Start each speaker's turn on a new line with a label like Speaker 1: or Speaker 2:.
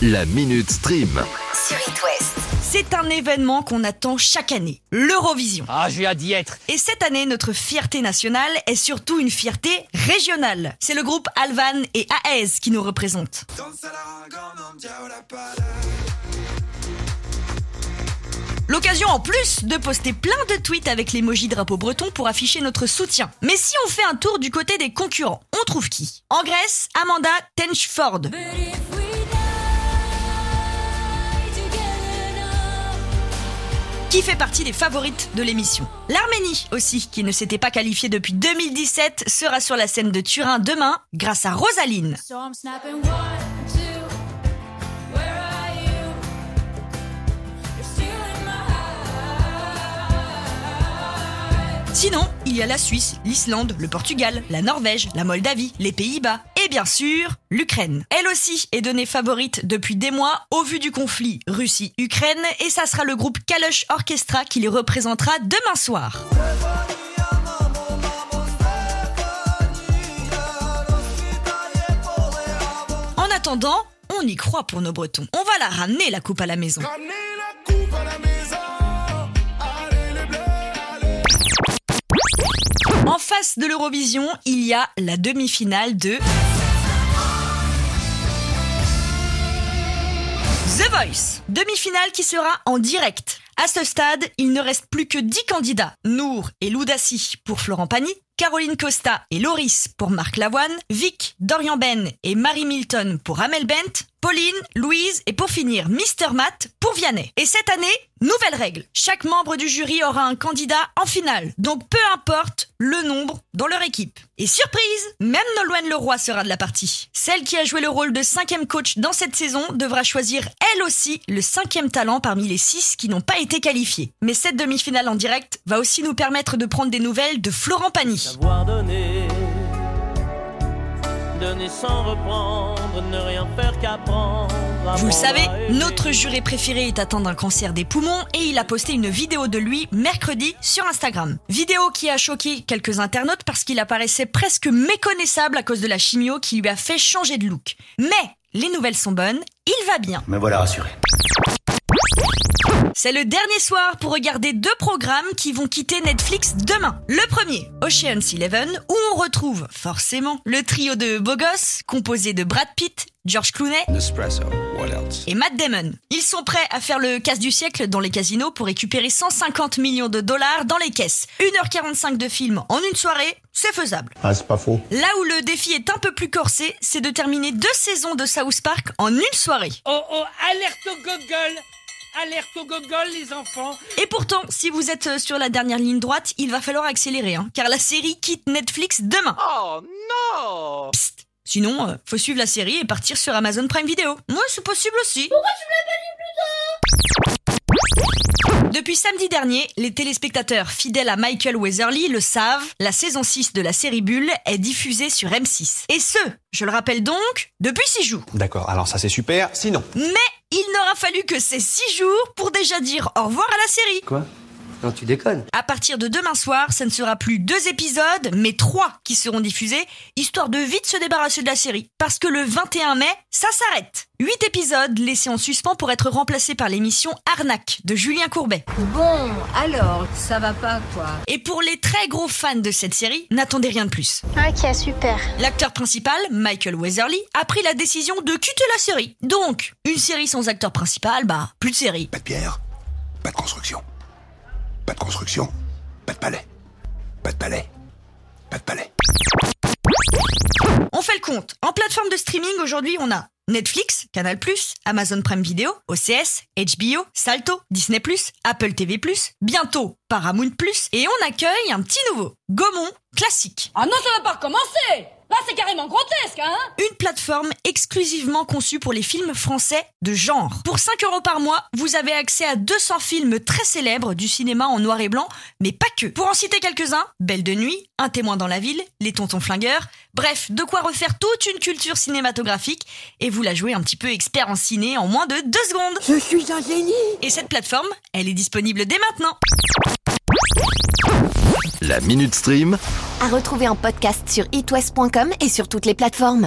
Speaker 1: La Minute Stream.
Speaker 2: sur It West.
Speaker 3: C'est un événement qu'on attend chaque année, l'Eurovision.
Speaker 4: Ah, j'ai hâte d'y être.
Speaker 3: Et cette année, notre fierté nationale est surtout une fierté régionale. C'est le groupe Alvan et AES qui nous représentent. L'occasion en plus de poster plein de tweets avec l'emoji drapeau breton pour afficher notre soutien. Mais si on fait un tour du côté des concurrents, on trouve qui? En Grèce, Amanda Tenchford. Qui fait partie des favorites de l'émission. L'Arménie aussi, qui ne s'était pas qualifiée depuis 2017, sera sur la scène de Turin demain grâce à Rosaline. Sinon, il y a la Suisse, l'Islande, le Portugal, la Norvège, la Moldavie, les Pays-Bas et bien sûr l'Ukraine. Elle aussi est donnée favorite depuis des mois au vu du conflit Russie-Ukraine et ça sera le groupe Kalush Orchestra qui les représentera demain soir. En attendant, on y croit pour nos Bretons. On va la ramener la coupe à la maison. De l'Eurovision, il y a la demi-finale de The Voice. Demi-finale qui sera en direct. À ce stade, il ne reste plus que 10 candidats. Nour et Loudassi pour Florent Pagny, Caroline Costa et Loris pour Marc Lavoine, Vic, Dorian Ben et Marie Milton pour Amel Bent, Pauline, Louise et pour finir Mr. Matt pour Vianney. Et cette année, nouvelle règle. Chaque membre du jury aura un candidat en finale. Donc peu importe le nombre dans leur équipe. Et surprise, même Nolwenn Leroy sera de la partie. Celle qui a joué le rôle de cinquième coach dans cette saison devra choisir elle aussi le cinquième talent parmi les six qui n'ont pas été qualifiés. Mais cette demi-finale en direct va aussi nous permettre de prendre des nouvelles de Florent Pagny.
Speaker 5: Savoir donner, donner sans reprendre, ne rien faire qu'apprendre.
Speaker 3: Vous le savez, notre juré préféré est atteint d'un cancer des poumons et il a posté une vidéo de lui mercredi sur Instagram. Vidéo qui a choqué quelques internautes parce qu'il apparaissait presque méconnaissable à cause de la chimio qui lui a fait changer de look. Mais les nouvelles sont bonnes, il va bien.
Speaker 6: Me voilà rassuré.
Speaker 3: C'est le dernier soir pour regarder deux programmes qui vont quitter Netflix demain. Le premier, Ocean's Eleven, où on retrouve forcément le trio de beaux gosses composé de Brad Pitt, George Clooney
Speaker 6: Nespresso, what else?
Speaker 3: et Matt Damon. Ils sont prêts à faire le casse du siècle dans les casinos pour récupérer 150 millions de dollars dans les caisses. 1h45 de film en une soirée, c'est faisable.
Speaker 6: Ah, c'est pas faux.
Speaker 3: Là où le défi est un peu plus corsé, c'est de terminer deux saisons de South Park en une soirée.
Speaker 4: Oh, oh, alerte au gogol Alerte au gogol, les enfants
Speaker 3: Et pourtant, si vous êtes euh, sur la dernière ligne droite, il va falloir accélérer, hein, car la série quitte Netflix demain.
Speaker 4: Oh non
Speaker 3: Psst. Sinon, euh, faut suivre la série et partir sur Amazon Prime Video. Ouais, c'est possible aussi. Pourquoi tu me l'as pas dit plus tôt Depuis samedi dernier, les téléspectateurs fidèles à Michael Weatherly le savent, la saison 6 de la série Bulle est diffusée sur M6. Et ce, je le rappelle donc, depuis 6 jours.
Speaker 6: D'accord, alors ça c'est super. Sinon.
Speaker 3: Mais il n'aura fallu que ces 6 jours pour déjà dire au revoir à la série.
Speaker 6: Quoi? Non, tu déconnes.
Speaker 3: À partir de demain soir, ce ne sera plus deux épisodes, mais trois qui seront diffusés, histoire de vite se débarrasser de la série. Parce que le 21 mai, ça s'arrête. Huit épisodes laissés en suspens pour être remplacés par l'émission Arnaque de Julien Courbet.
Speaker 2: Bon, alors, ça va pas quoi.
Speaker 3: Et pour les très gros fans de cette série, n'attendez rien de plus.
Speaker 7: Ok, super.
Speaker 3: L'acteur principal, Michael Weatherly, a pris la décision de quitter la série. Donc, une série sans acteur principal, bah, plus de série.
Speaker 8: Pas de pierre, pas de construction. Pas de construction, pas de palais. Pas de palais, pas de palais.
Speaker 3: On fait le compte. En plateforme de streaming, aujourd'hui, on a Netflix, Canal+, Amazon Prime Video, OCS, HBO, Salto, Disney+, Apple TV+, bientôt Paramount+, et on accueille un petit nouveau, Gaumont Classique.
Speaker 9: Ah non, ça va pas recommencer Là, c'est carrément grotesque, hein
Speaker 3: Une plateforme exclusivement conçue pour les films français de genre. Pour 5 euros par mois, vous avez accès à 200 films très célèbres du cinéma en noir et blanc, mais pas que. Pour en citer quelques-uns, Belle de nuit, Un témoin dans la ville, Les tontons flingueurs, bref, de quoi refaire toute une culture cinématographique et vous la jouez un petit peu expert en ciné en moins de 2 secondes.
Speaker 9: Je suis un génie
Speaker 3: Et cette plateforme, elle est disponible dès maintenant.
Speaker 1: La Minute Stream.
Speaker 2: À retrouver en podcast sur itwest.com et sur toutes les plateformes.